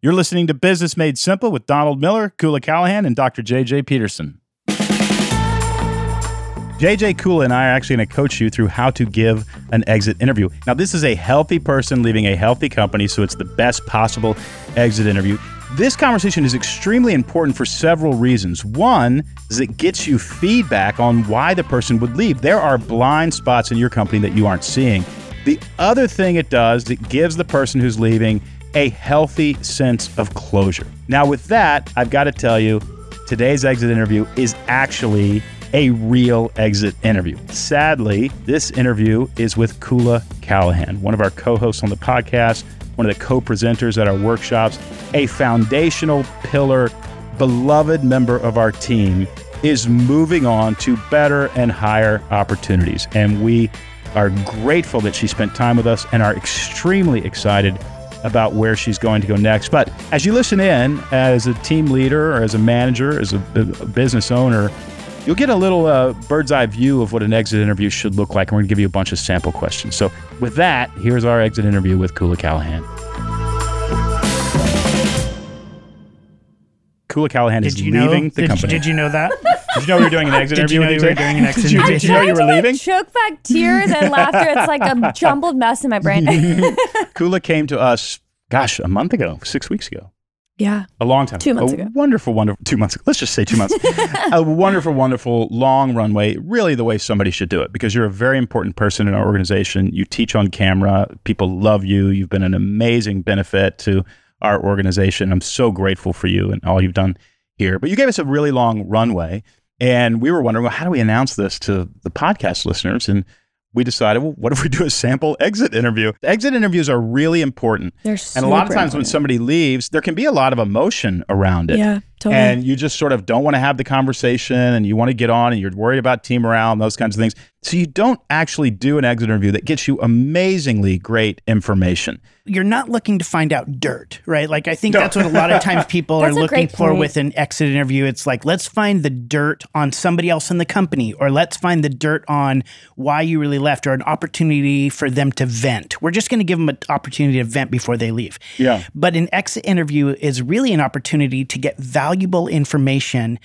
You're listening to Business Made Simple with Donald Miller, Koula Callahan, and Dr. JJ Peterson. JJ Koula and I are actually going to coach you through how to give an exit interview. Now, this is a healthy person leaving a healthy company, so it's the best possible exit interview. This conversation is extremely important for several reasons. One is it gets you feedback on why the person would leave. There are blind spots in your company that you aren't seeing. The other thing it does, it gives the person who's leaving a healthy sense of closure. Now, with that, I've got to tell you, today's exit interview is actually a real exit interview. Sadly, this interview is with Koula Callahan, one of our co hosts on the podcast, one of the co presenters at our workshops, a foundational pillar, beloved member of our team, is moving on to better and higher opportunities. And we are grateful that she spent time with us and are extremely excited about where she's going to go next. But as you listen in, as a team leader or as a manager, as a, a business owner, you'll get a little uh, bird's eye view of what an exit interview should look like. And we're going to give you a bunch of sample questions. So, with that, here's our exit interview with Koula Callahan. Koula Callahan Did is you know? leaving the did, company. did you know that? Did you know we were doing an exit Did you interview know with you were doing an exit Did you, interview? did you know you were Trying to, leaving? Like, choke back tears and laughter. It's like a jumbled mess in my brain. Koula came to us, gosh, a month ago, six weeks ago. yeah. A long time. Two months a ago. Wonderful, wonderful. Two months. ago. Let's just say two months. a wonderful, wonderful long runway. Really, the way somebody should do it because you're a very important person in our organization. You teach on camera. People love you. You've been an amazing benefit to our organization. I'm so grateful for you and all you've done here. But you gave us a really long runway, and we were wondering, well, how do we announce this to the podcast listeners? And we decided, well, what if we do a sample exit interview? Exit interviews are really important. They're And a lot of times when somebody leaves, there can be a lot of emotion around it. Yeah, totally. And you just sort of don't want to have the conversation and you want to get on and you're worried about team morale and those kinds of things. So you don't actually do an exit interview that gets you amazingly great information. You're not looking to find out dirt, right? Like I think that's what a lot of times people are looking for with an exit interview. It's like let's find the dirt on somebody else in the company, or let's find the dirt on why you really left, or an opportunity for them to vent. We're just going to give them an opportunity to vent before they leave. Yeah. But an exit interview is really an opportunity to get valuable information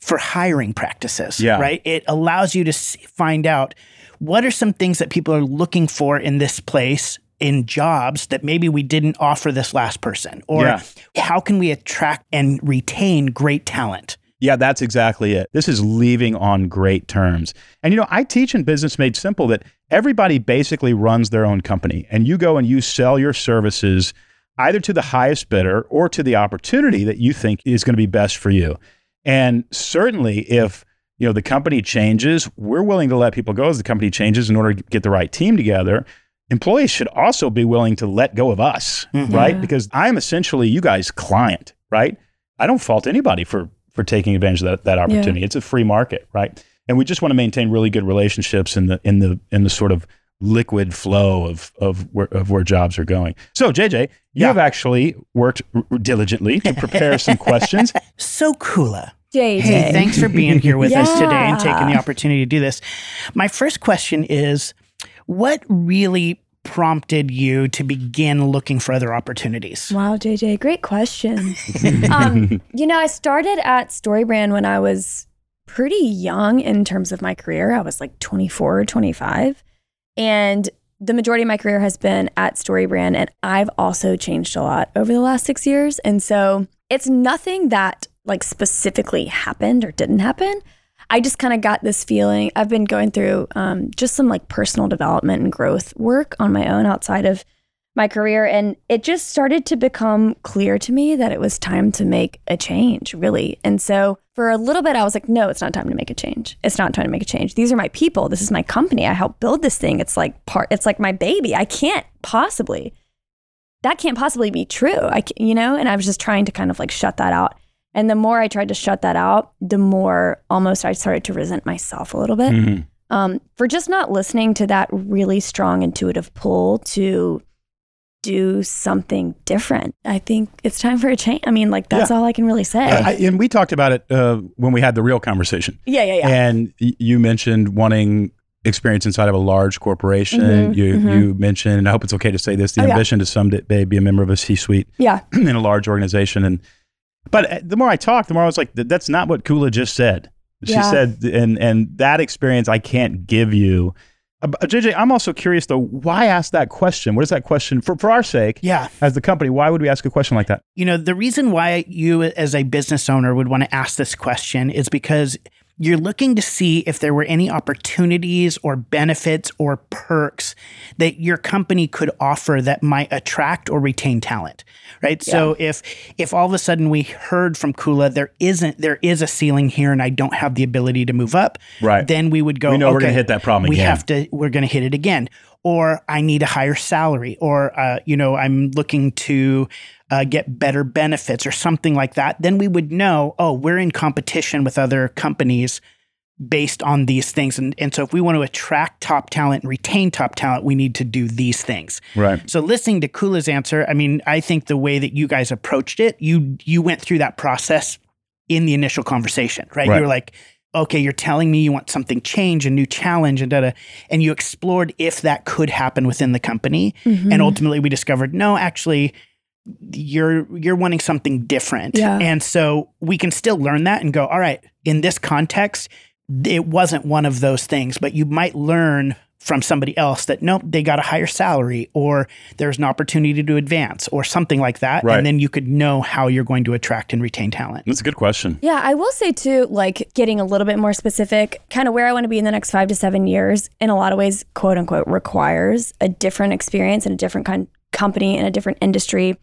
for hiring practices, Yeah. right? It allows you to find out what are some things that people are looking for in this place in jobs that maybe we didn't offer this last person or Yeah. how can we attract and retain great talent Yeah, that's exactly it. This is leaving on great terms. And you know, I teach in Business Made Simple that everybody basically runs their own company and you go and you sell your services either to the highest bidder or to the opportunity that you think is going to be best for you. And certainly if you know the company changes, we're willing to let people go as the company changes in order to get the right team together. Employees should also be willing to let go of us, mm-hmm. right? Yeah. Because I'm essentially you guys' client, right? I don't fault anybody for for taking advantage of that, that opportunity. It's a free market, right? And we just want to maintain really good relationships in the in the in the sort of liquid flow of of where of where jobs are going. So JJ, you Yeah. have actually worked r- diligently to prepare some questions. so Koula JJ. hey thanks for being here with us today and taking the opportunity to do this my first question is what really prompted you to begin looking for other opportunities Wow, JJ, great question. um, you know, I started at StoryBrand when I was pretty young in terms of my career. I was like 24 or 25. And the majority of my career has been at StoryBrand. And I've also changed a lot over the last six years. And so it's nothing that like specifically happened or didn't happen. I just kind of got this feeling. I've been going through um, just some like personal development and growth work on my own outside of my career. And it just started to become clear to me that it was time to make a change, really. And so for a little bit, I was like, no, it's not time to make a change. It's not time to make a change. These are my people. This is my company. I helped build this thing. It's like part, it's like my baby. I can't possibly, that can't possibly be true. I, you know, and I was just trying to kind of like shut that out. And the more I tried to shut that out, the more almost I started to resent myself a little bit Mhm. um, for just not listening to that really strong intuitive pull to do something different. I think it's time for a change. I mean, like that's all I can really say. I, and we talked about it uh, when we had the real conversation. yeah, yeah, yeah. And y- you mentioned wanting experience inside of a large corporation. Mhm, you mhm. you mentioned, and I hope it's okay to say this, the Oh, yeah. ambition to someday be a member of a C-suite Yeah. in a large organization. And but uh, the more I talked, the more I was like, that's not what Koula just said. She Yeah. said, and and that experience I can't give you. Uh, JJ, I'm also curious though. Why ask that question? What is that question for? For our sake, Yeah. as the company, why would we ask a question like that? You know, the reason why you as a business owner would want to ask this question is because you're looking to see if there were any opportunities or benefits or perks that your company could offer that might attract or retain talent. Right? So if if all of a sudden we heard from Koula there isn't there is a ceiling here and I don't have the ability to move up, Right. then we would go We know we're gonna hit that problem again. we again. have to we're going to hit it again or i need a higher salary or uh, you know i'm looking to uh, get better benefits or something like that then we would know oh we're in competition with other companies based on these things and, and so if we want to attract top talent and retain top talent we need to do these things Right. so listening to Koula's answer, I mean, I think the way that you guys approached it, you you went through that process in the initial conversation, right? Right. You were like, okay, you're telling me you want something change, a new challenge, and da and you explored if that could happen within the company, Mm-hmm. and ultimately we discovered no, actually. You're you're wanting something different, Yeah. and so we can still learn that and go. All right, in this context, it wasn't one of those things, but you might learn from somebody else that nope, they got a higher salary or there's an opportunity to advance or something like that. Right. And then you could know how you're going to attract and retain talent. That's a good question. Yeah, I will say too, like getting a little bit more specific, kind of where I want to be in the next five to seven years, in a lot of ways, quote unquote, requires a different experience and a different kind of company in a different industry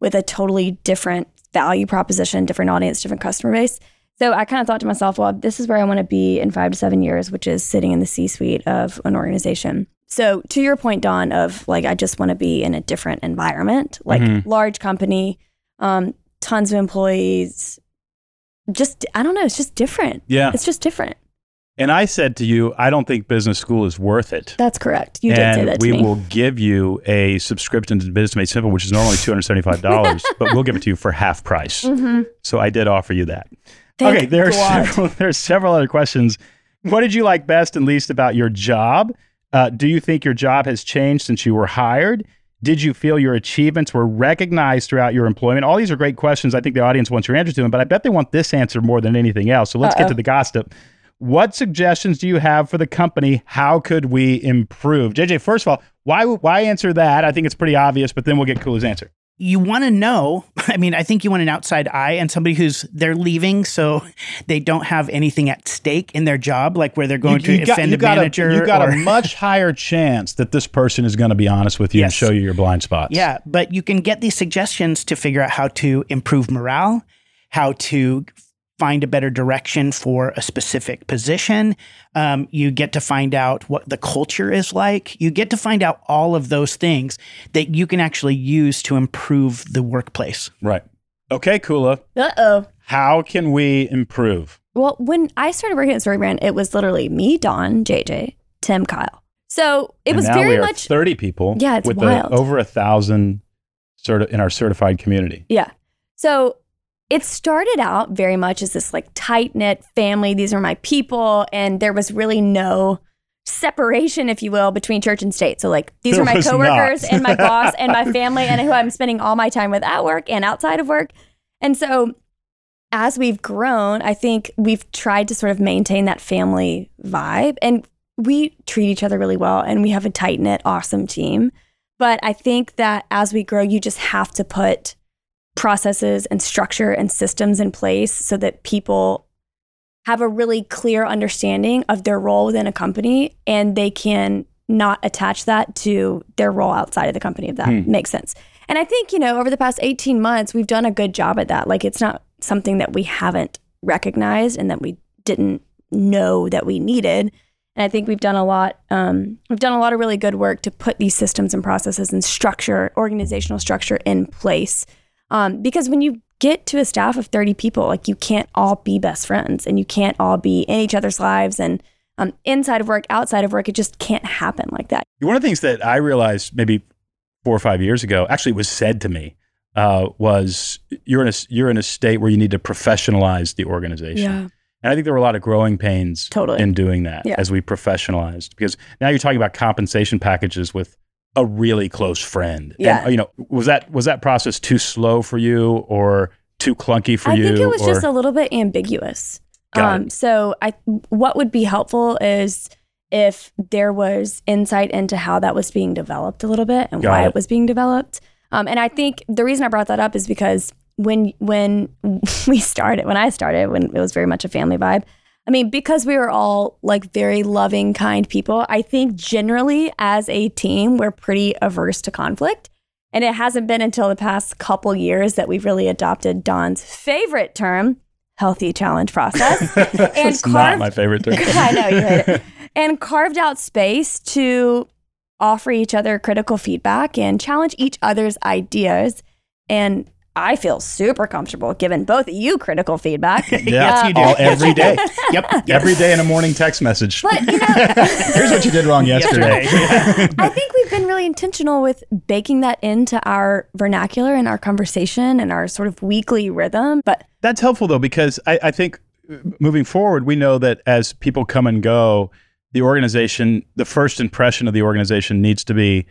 with a totally different value proposition, different audience, different customer base. So I kind of thought to myself, well, this is where I want to be in five to seven years, which is sitting in the C suite of an organization. So to your point, Don, of like, I just want to be in a different environment, like Mhm. large company, um, tons of employees. Just, I don't know, it's just different. Yeah. It's just different. And I said to you, I don't think business school is worth it. That's correct. You did say that to we me. will give you a subscription to Business Made Simple, which is normally two hundred seventy-five dollars, but we'll give it to you for half price. Mhm. So I did offer you that. Thank okay, there are several, there are several other questions. What did you like best and least about your job? Uh, do you think your job has changed since you were hired? Did you feel your achievements were recognized throughout your employment? All these are great questions. I think the audience wants your answer to them, but I bet they want this answer more than anything else. So let's get Uh-oh. to the gossip. What suggestions do you have for the company? How could we improve? JJ, first of all, why why answer that? I think it's pretty obvious, but then we'll get Koula's answer. You want to know, I mean, I think you want an outside eye and somebody who's they're leaving so they don't have anything at stake in their job, like where they're going to offend a got manager. A, you got or, a much higher chance that this person is going to be honest with you and show you your blind spots. Yeah, but you can get these suggestions to figure out how to improve morale, how to find a better direction for a specific position. Um, you get to find out what the culture is like. You get to find out all of those things that you can actually use to improve the workplace. Right. Okay, Koula. Uh oh. How can we improve? Well, when I started working at StoryBrand, it was literally me, Don, JJ, Tim, Kyle. So it And was now very we are much, thirty people. Yeah, it's with wild. A, over a thousand certi- in our certified community. yeah. So it started out very much as this like tight knit family. These are my people. And there was really no separation, if you will, between church and state. So, like, these There are my coworkers and my boss and my family and who I'm spending all my time with at work and outside of work. And so, as we've grown, I think we've tried to sort of maintain that family vibe and we treat each other really well and we have a tight knit, awesome team. But I think that as we grow, you just have to put processes and structure and systems in place so that people have a really clear understanding of their role within a company and they can not attach that to their role outside of the company, if that Hmm. makes sense. And I think, you know, over the past 18 months, we've done a good job at that. Like, it's not something that we haven't recognized and that we didn't know that we needed. And I think we've done a lot. Um, we've done a lot of really good work to put these systems and processes and structure, organizational structure, in place. Um, because when you get to a staff of 30 people, like you can't all be best friends and you can't all be in each other's lives and um, inside of work, outside of work. It just can't happen like that. One of the things that I realized maybe four or five years ago, actually, was said to me, uh, was you're in a you're in a state where you need to professionalize the organization. And I think there were a lot of growing pains Totally. in doing that Yeah. as we professionalized because now you're talking about compensation packages with a really close friend. Yeah. And, you know, was that was that process too slow for you or too clunky for I you? I think it was or- just a little bit ambiguous. Got um, so I, what would be helpful is if there was insight into how that was being developed a little bit and Got why it. it was being developed. Um, and I think the reason I brought that up is because when when we started, when I started, when it was very much a family vibe. I mean, because we were all like very loving, kind people. I think generally as a team, we're pretty averse to conflict. And it hasn't been until the past couple years that we've really adopted Don's favorite term, healthy challenge process. and it's not my favorite term. I know you hate it. And carved out space to offer each other critical feedback and challenge each other's ideas. And I feel super comfortable giving both of you critical feedback. Yeah, you do. all, every day. Yep. Every day in a morning text message. But you know, Here's what you did wrong yesterday. I think we've been really intentional with baking that into our vernacular and our conversation and our sort of weekly rhythm. But That's helpful though, because I, I think uh, moving forward, we know that as people come and go, the organization, the first impression of the organization needs to be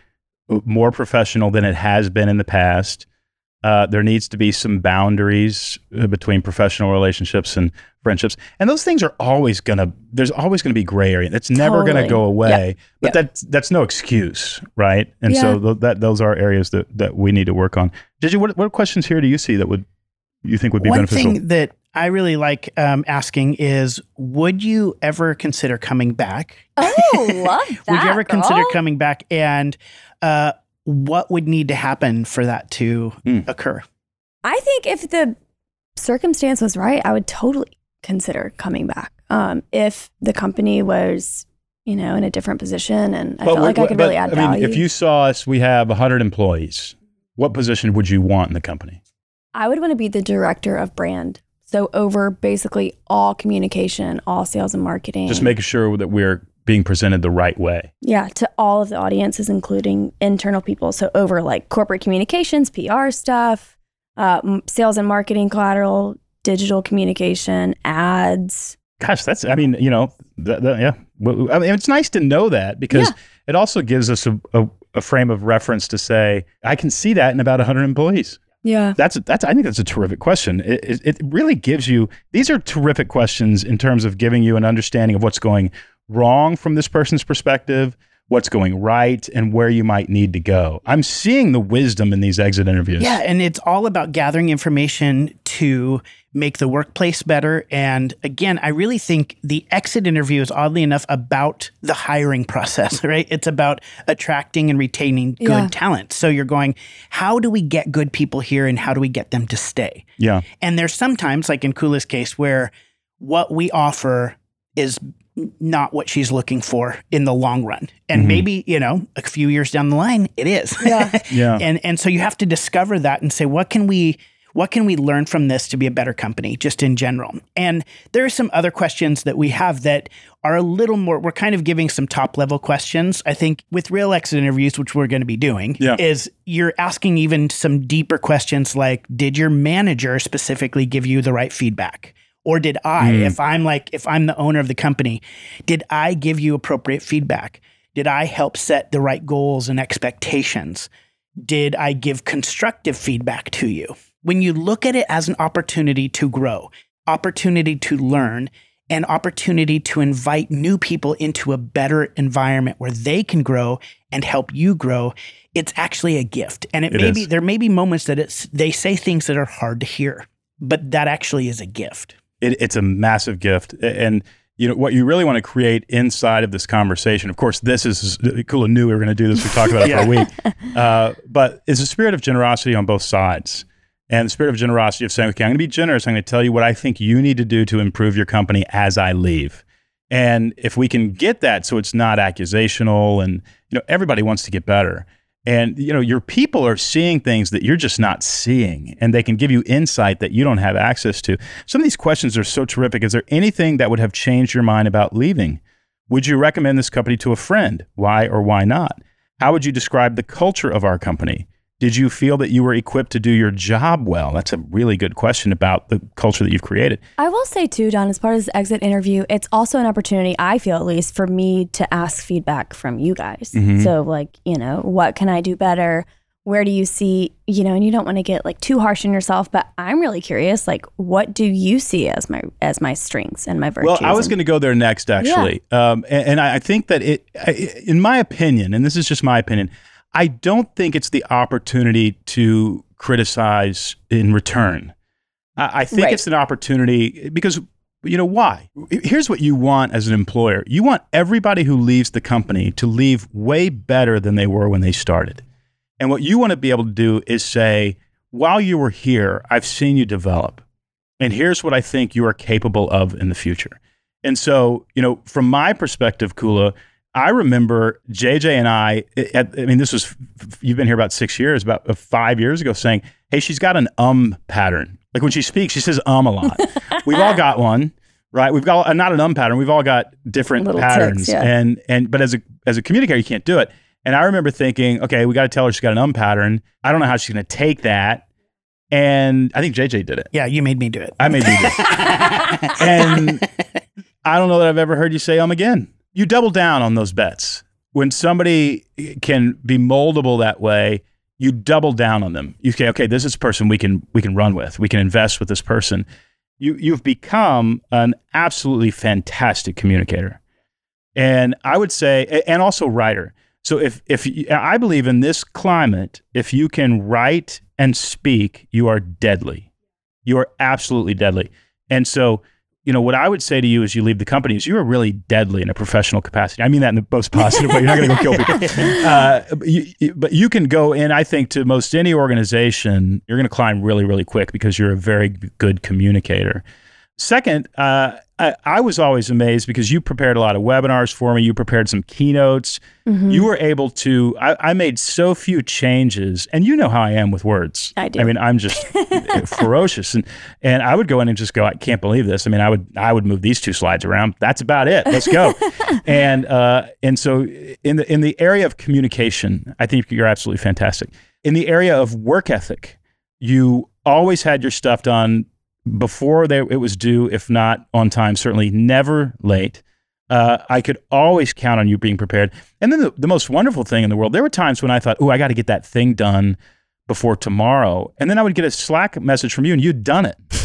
more professional than it has been in the past. Uh, there needs to be some boundaries uh, between professional relationships and friendships, and those things are always gonna. There's always gonna be gray area. That's never gonna go away. But Yep. that's that's no excuse, right? And Yeah. so th- that those are areas that that we need to work on. Did you what, what questions here do you see that would you think would be One beneficial? thing that I really like um, asking is, would you ever consider coming back? oh, love that. would you ever girl. consider coming back? And uh, what would need to happen for that to Hmm. occur? I think if the circumstance was right, I would totally consider coming back. Um, if the company was, you know, in a different position and I felt we- like I could but, really add I mean, value, if you saw us, we have 100 employees. What position would you want in the company? I would want to be the director of brand. So over basically all communication, all sales and marketing. Just making sure that we're being presented the right way. Yeah, to all of the audiences, including internal people. So over like corporate communications, PR stuff, uh, m- sales and marketing collateral, digital communication, ads. Gosh, that's, I mean, you know, th- th- yeah. I mean, it's nice to know that because Yeah. it also gives us a, a, a frame of reference to say, I can see that in about 100 employees. Yeah. That's that's I think that's a terrific question. It, it, it really gives you these are terrific questions in terms of giving you an understanding of what's going wrong from this person's perspective, what's going right, and where you might need to go. I'm seeing the wisdom in these exit interviews. Yeah, and it's all about gathering information to make the workplace better. And again, I really think the exit interview is oddly enough about the hiring process, right? It's about attracting and retaining good Yeah. talent. So you're going, how do we get good people here and how do we get them to stay? yeah, And there's sometimes, like in Koula's case, where what we offer is not what she's looking for in the long run. And Mhm. maybe, you know, a few years down the line, it is. Yeah. yeah. and and so you have to discover that and say what can we what can we learn from this to be a better company just in general and there are some other questions that we have that are a little more we're kind of giving some top level questions i think with real exit interviews which we're going to be doing Yeah. is you're asking even some deeper questions like did your manager specifically give you the right feedback or did i Mm. if i'm like if i'm the owner of the company did i give you appropriate feedback did i help set the right goals and expectations did I give constructive feedback to you? When you look at it as an opportunity to grow, opportunity to learn, and opportunity to invite new people into a better environment where they can grow and help you grow, it's actually a gift. And it, It may is. be there may be moments that it's they say things that are hard to hear, but that actually is a gift. It, it's a massive gift. And you know what you really want to create inside of this conversation of course this is Koula knew we were going to do this we talked about it for a week. Uh, but it's a spirit of generosity on both sides. And the spirit of generosity of saying okay i'm going to be generous. I'm going to tell you what i think you need to do to improve your company as i leave. And if we can get that so it's not accusational and you know everybody wants to get better and you know your people are seeing things that you're just not seeing and they can give you insight that you don't have access to. Some of these questions are so terrific. Is there anything that would have changed your mind about leaving? Would you recommend this company to a friend? Why or why not? How would you describe the culture of our company Did you feel that you were equipped to do your job well? That's a really good question about the culture that you've created. I will say too, Don, as part of this exit interview, it's also an opportunity, I feel at least, for me to ask feedback from you guys. Mhm. So, like, you know, what can I do better? Where do you see, you know, and you don't want to get like too harsh on yourself, but I'm really curious, like, what do you see as my as my strengths and my virtues? Well, I was going to go there next, actually, um, and, and I I think that it, I- in my opinion, and this is just my opinion, I don't think it's the opportunity to criticize in return. I, I think Right. it's an opportunity because you know why. Here's what you want as an employer: you want everybody who leaves the company to leave way better than they were when they started. And what you want to be able to do is say, while you were here, I've seen you develop. And here's what I think you are capable of in the future. And so, you know, from my perspective, Koula, I remember JJ and I, at, I mean, this was, you've been here about six years, about uh, five years ago, saying, hey, she's got an um pattern. Like when she speaks, she says um a lot. We've all got one. Right, we've got uh, not an um pattern. We've all got different Little tics, patterns, yeah. and and but as a as a communicator, you can't do it. And I remember thinking, okay, we got to tell her she's got an um pattern. I don't know how she's going to take that. And I think JJ did it. Yeah, you made me do it. I made you do it. and I don't know that I've ever heard you say um again. You double down on those bets. When somebody can be moldable that way, you double down on them. You say, okay, this is a person we can we can run with. We can invest with this person. You you've become an absolutely fantastic communicator. And I would say and also writer. So if if you, I believe in this climate, if you can write and speak, you are deadly. You are absolutely deadly. And so, you know, what I would say to you as you leave the company is you are really deadly in a professional capacity. I mean that in the most positive way. You're not going to go kill people. Uh, but, you, but you can go in, I think, to most any organization, you're going to climb really, really quick because you're a very good communicator. Second, uh, I, I was always amazed because you prepared a lot of webinars for me. You prepared some keynotes. Mhm. You were able to. I, I made so few changes, and you know how I am with words. I do. I mean, I'm just ferocious, and and I would go in and just go, I can't believe this. I mean, I would I would move these two slides around. That's about it. Let's go. and uh, and so in the in the area of communication, I think you're absolutely fantastic. In the area of work ethic, you always had your stuff done before they, it was due, if not on time, certainly never late. Uh, I could always count on you being prepared. And then the, the most wonderful thing in the world, there were times when I thought, oh, I got to get that thing done before tomorrow. And then I would get a Slack message from you and you'd done it.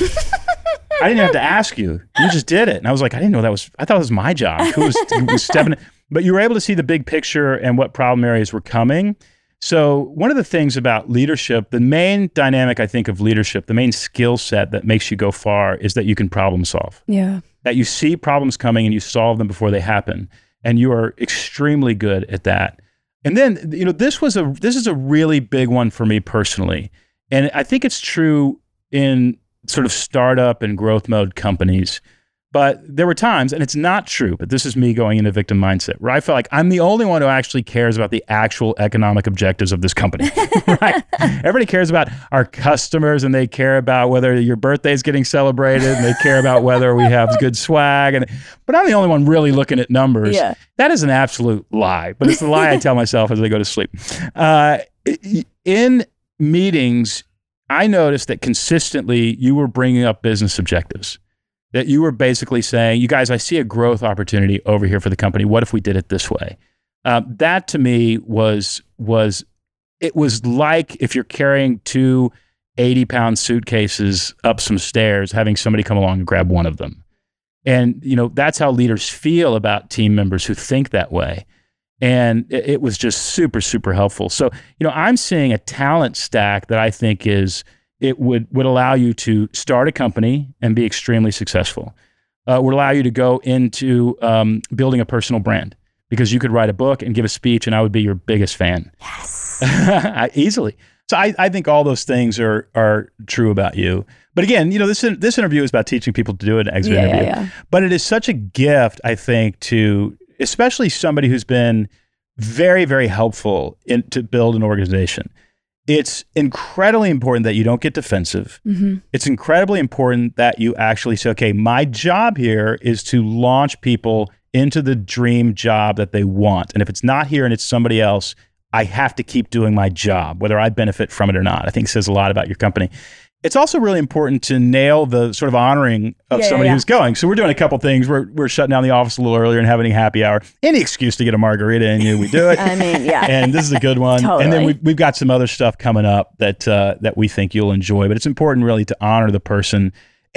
I didn't have to ask you. You just did it. And I was like, I didn't know that was, I thought it was my job. Who was, who was stepping But you were able to see the big picture and what problem areas were coming. So, one of the things about leadership, the main dynamic I think of leadership, the main skill set that makes you go far is that you can problem solve. Yeah. that you see problems coming and you solve them before they happen. And you are extremely good at that. And then you know this was a this is a really big one for me personally. And i think it's true in sort of startup and growth mode companies but there were times and it's not true but this is me going into victim mindset where i felt like i'm the only one who actually cares about the actual economic objectives of this company right? Everybody cares about our customers and they care about whether your birthday is getting celebrated and they care about whether we have good swag and but i'm the only one really looking at numbers. Yeah. that is an absolute lie but it's the lie i tell myself as i go to sleep. Uh, in meetings i noticed that consistently you were bringing up business objectives that you were basically saying you guys i see a growth opportunity over here for the company. What if we did it this way? Uh, that to me was was it was like if you're carrying two 80 pound suitcases up some stairs having somebody come along and grab one of them. And you know that's how leaders feel about team members who think that way. And it, it was just super super helpful. So you know i'm seeing a talent stack that i think is it would would allow you to start a company and be extremely successful uh, would allow you to go into um, building a personal brand because you could write a book and give a speech and i would be your biggest fan Yes. easily. So I, I think all those things are are true about you. But again, you know, this this interview is about teaching people to do an exit Yeah, interview. yeah. But it is such a gift, I think, to especially somebody who's been very, very helpful in to build an organization. It's incredibly important that you don't get defensive. hmm It's incredibly important that you actually say, okay, my job here is to launch people into the dream job that they want. And if it's not here and it's somebody else, I have to keep doing my job, whether I benefit from it or not. I think says a lot about your company. It's also really important to nail the sort of honoring of Yeah, yeah, somebody yeah. who's going. So we're doing a couple things. We're, we're shutting down the office a little earlier and having a happy hour. Any excuse to get a margarita in you, we do it. I mean, yeah. and this is a good one. And then we've, we've got some other stuff coming up that uh, that we think you'll enjoy. But it's important really to honor the person.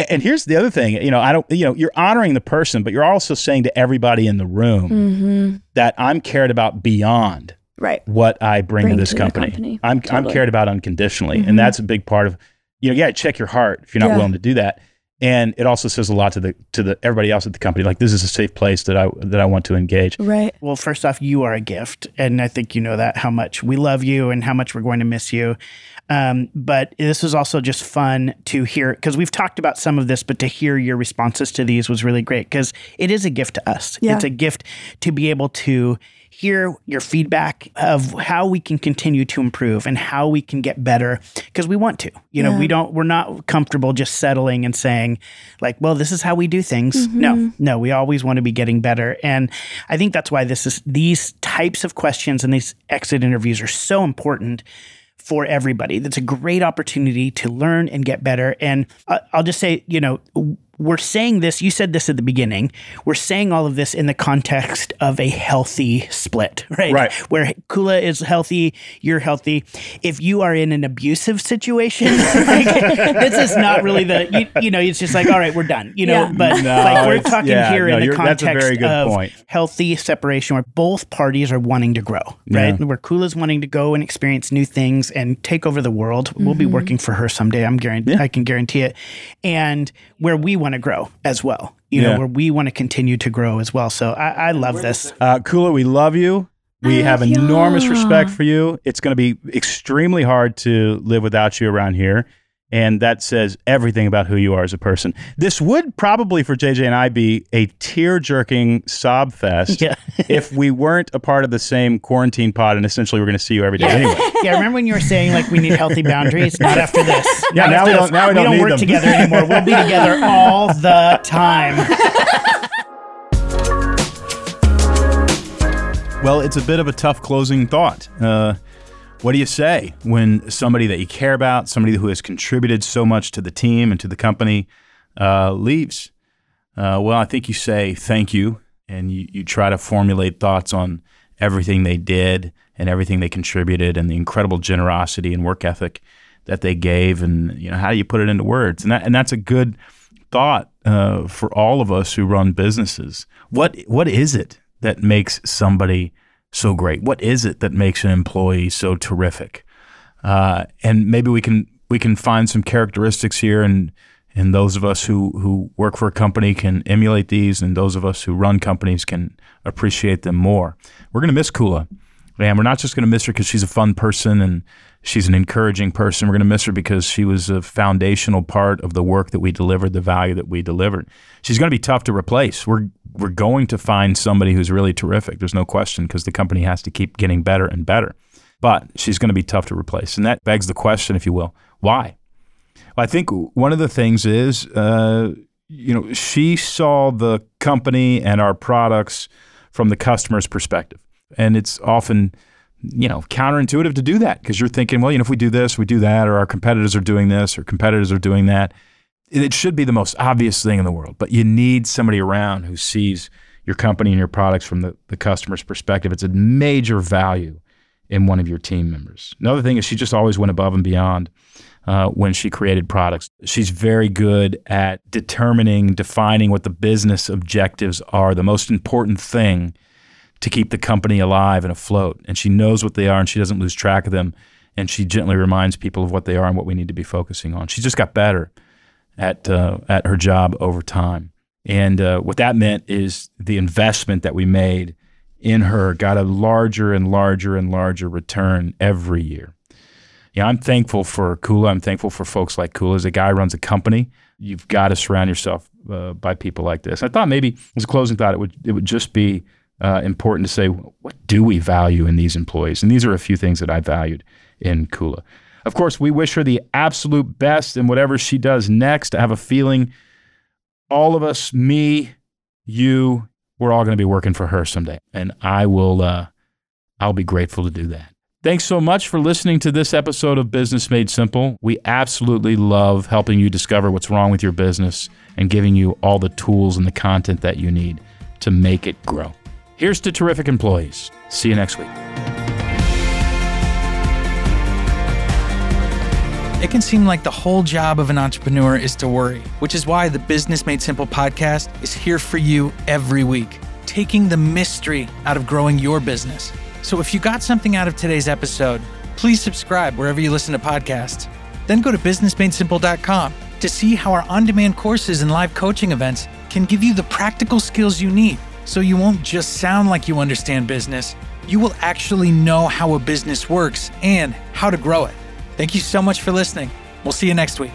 And here's the other thing, you know, I don't, you know, you're honoring the person, but you're also saying to everybody in the room hmm that I'm cared about beyond Right. what I bring, Bring to this to company. company. I'm I'm cared about unconditionally, Mhm. and that's a big part of, you know, yeah, check your heart if you're not Yeah. willing to do that. And it also says a lot to the to the everybody else at the company. Like this is a safe place that I that I want to engage. Right. Well, first off, you are a gift. And I think you know that how much we love you and how much we're going to miss you. Um, but this was also just fun to hear because we've talked about some of this, but to hear your responses to these was really great because it is a gift to us. Yeah. It's a gift to be able to hear your feedback of how we can continue to improve and how we can get better because we want to. You know, Yeah. we don't, we're not comfortable just settling and saying, like, well, this is how we do things. Mm-hmm. No, no, we always want to be getting better. And I think that's why this is these types of questions and these exit interviews are so important for everybody. That's a great opportunity to learn and get better. And uh, I'll just say, you know, we're saying this, you said this at the beginning. We're saying all of this in the context of a healthy split, right? Right. Where Koula is healthy, you're healthy. If you are in an abusive situation, like, this is not really the, you, you know, it's just like, all right, we're done, you know, Yeah. but No, like we're talking yeah, here no, in the context a very good of point. healthy separation where both parties are wanting to grow, right? Yeah. Where Koula's wanting to go and experience new things and take over the world. We'll be mm-hmm. working for her someday. I'm guarantee I can guarantee it. And where we want to grow as well. You Yeah. know, where we want to continue to grow as well. So I, I love this. Uh, Koula, we love you. We I have enormous y'all. respect for you. It's going to be extremely hard to live without you around here. And that says everything about who you are as a person. This would probably, for JJ and I, be a tear jerking sob fest Yeah. if we weren't a part of the same quarantine pod and essentially we're going to see you every day anyway. yeah, remember when you were saying like we need healthy boundaries? Not after this. Yeah, Not now we this. don't- now we don't need work them. together anymore. We'll be together all the time. Well, it's a bit of a tough closing thought. Uh, what do you say when somebody that you care about, somebody who has contributed so much to the team and to the company, uh, leaves? Uh, well, I think you say thank you, and you, you try to formulate thoughts on everything they did and everything they contributed, and the incredible generosity and work ethic that they gave, and you know how do you put it into words? And that and that's a good thought uh, for all of us who run businesses. What what is it that makes somebody so great? What is it that makes an employee so terrific? Uh, and maybe we can we can find some characteristics here, and and those of us who who work for a company can emulate these, and those of us who run companies can appreciate them more. We're going to miss Koula, and we're not just going to miss her because she's a fun person and she's an encouraging person. We're going to miss her because she was a foundational part of the work that we delivered, the value that we delivered. She's going to be tough to replace. We're we're going to find somebody who's really terrific. There's no question because the company has to keep getting better and better. But she's going to be tough to replace, and that begs the question, if you will, why? Well, I think one of the things is, uh, you know, she saw the company and our products from the customer's perspective, and it's often you know, counterintuitive to do that because you're thinking, well, you know, if we do this, we do that, or our competitors are doing this, or competitors are doing that. It should be the most obvious thing in the world, but you need somebody around who sees your company and your products from the, the customer's perspective. It's a major value in one of your team members. Another thing is she just always went above and beyond uh, when she created products. She's very good at determining, defining what the business objectives are, the most important thing to keep the company alive and afloat. And she knows what they are and she doesn't lose track of them. And she gently reminds people of what they are and what we need to be focusing on. She's just got better at, uh, at her job over time. And uh, what that meant is the investment that we made in her got a larger and larger and larger return every year. Yeah, I'm thankful for Koula. I'm thankful for folks like Koula. As a guy runs a company, you've got to surround yourself uh, by people like this. I thought maybe as a closing thought, it would it would just be uh, important to say what do we value in these employees, and these are a few things that I valued in Koula. Of course, we wish her the absolute best in whatever she does next. I have a feeling all of us, me, you, we're all going to be working for her someday, and I will. Uh, I'll be grateful to do that. Thanks so much for listening to this episode of Business Made Simple. We absolutely love helping you discover what's wrong with your business and giving you all the tools and the content that you need to make it grow. Here's to terrific employees. See you next week. It can seem like the whole job of an entrepreneur is to worry, which is why the Business Made Simple podcast is here for you every week, taking the mystery out of growing your business. So if you got something out of today's episode, please subscribe wherever you listen to podcasts. Then go to businessmadesimple.com to see how our on demand courses and live coaching events can give you the practical skills you need so you won't just sound like you understand business, you will actually know how a business works and how to grow it. Thank you so much for listening. We'll see you next week.